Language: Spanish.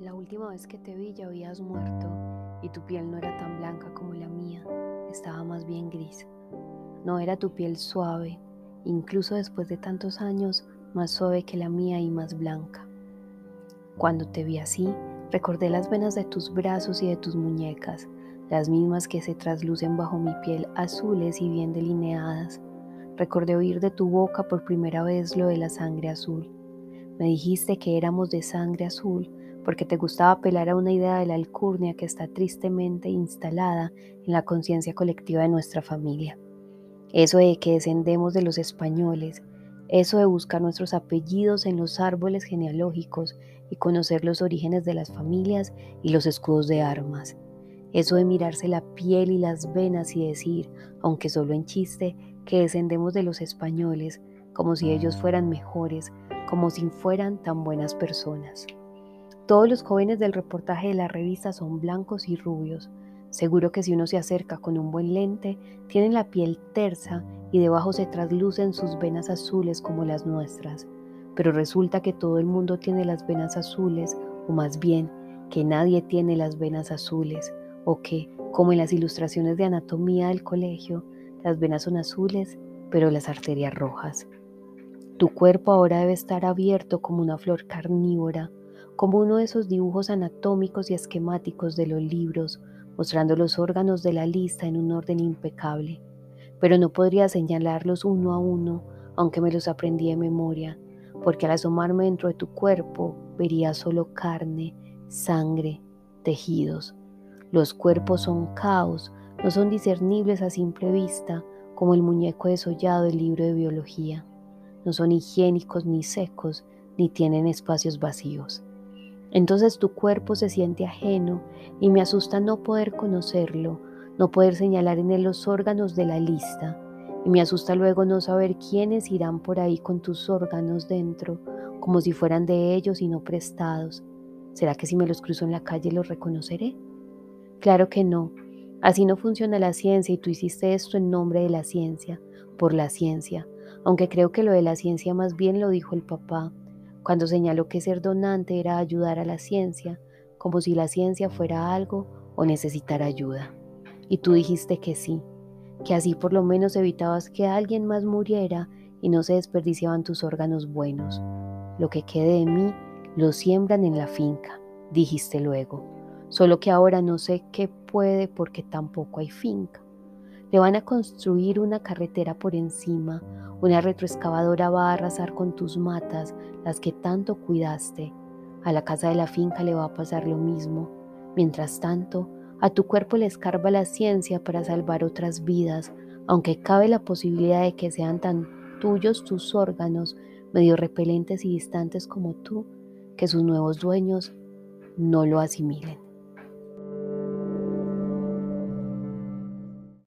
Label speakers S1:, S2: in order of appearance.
S1: La última vez que te vi ya habías muerto y tu piel no era tan blanca como la mía, estaba más bien gris. No era tu piel suave, incluso después de tantos años, más suave que la mía y más blanca. Cuando te vi así, recordé las venas de tus brazos y de tus muñecas, las mismas que se traslucen bajo mi piel azules y bien delineadas. Recordé oír de tu boca por primera vez lo de la sangre azul. Me dijiste que éramos de sangre azul porque te gustaba apelar a una idea de la alcurnia que está tristemente instalada en la conciencia colectiva de nuestra familia. Eso de que descendemos de los españoles, eso de buscar nuestros apellidos en los árboles genealógicos y conocer los orígenes de las familias y los escudos de armas. Eso de mirarse la piel y las venas y decir, aunque solo en chiste, que descendemos de los españoles, como si ellos fueran mejores, como si fueran tan buenas personas. Todos los jóvenes del reportaje de la revista son blancos y rubios. Seguro que si uno se acerca con un buen lente, tienen la piel tersa y debajo se traslucen sus venas azules como las nuestras. Pero resulta que todo el mundo tiene las venas azules, o más bien, que nadie tiene las venas azules, o que, como en las ilustraciones de anatomía del colegio, las venas son azules, pero las arterias rojas. Tu cuerpo ahora debe estar abierto como una flor carnívora, como uno de esos dibujos anatómicos y esquemáticos de los libros, mostrando los órganos de la lista en un orden impecable. Pero no podría señalarlos uno a uno, aunque me los aprendí de memoria, porque al asomarme dentro de tu cuerpo vería solo carne, sangre, tejidos. Los cuerpos son caos, no son discernibles a simple vista, como el muñeco desollado del libro de biología. No son higiénicos ni secos, ni tienen espacios vacíos. Entonces tu cuerpo se siente ajeno y me asusta no poder conocerlo, no poder señalar en él los órganos de la lista. Y me asusta luego no saber quiénes irán por ahí con tus órganos dentro, como si fueran de ellos y no prestados. ¿Será que si me los cruzo en la calle los reconoceré? Claro que no. Así no funciona la ciencia y tú hiciste esto en nombre de la ciencia, por la ciencia, aunque creo que lo de la ciencia más bien lo dijo el papá, cuando señaló que ser donante era ayudar a la ciencia, como si la ciencia fuera algo o necesitara ayuda. Y tú dijiste que sí, que así por lo menos evitabas que alguien más muriera y no se desperdiciaban tus órganos buenos. Lo que quede de mí lo siembran en la finca, dijiste luego, solo que ahora no sé qué puede porque tampoco hay finca. Le van a construir una carretera por encima, una retroexcavadora va a arrasar con tus matas, las que tanto cuidaste. A la casa de la finca le va a pasar lo mismo. Mientras tanto, a tu cuerpo le escarba la ciencia para salvar otras vidas, aunque cabe la posibilidad de que sean tan tuyos tus órganos, medio repelentes y distantes como tú, que sus nuevos dueños no lo asimilen.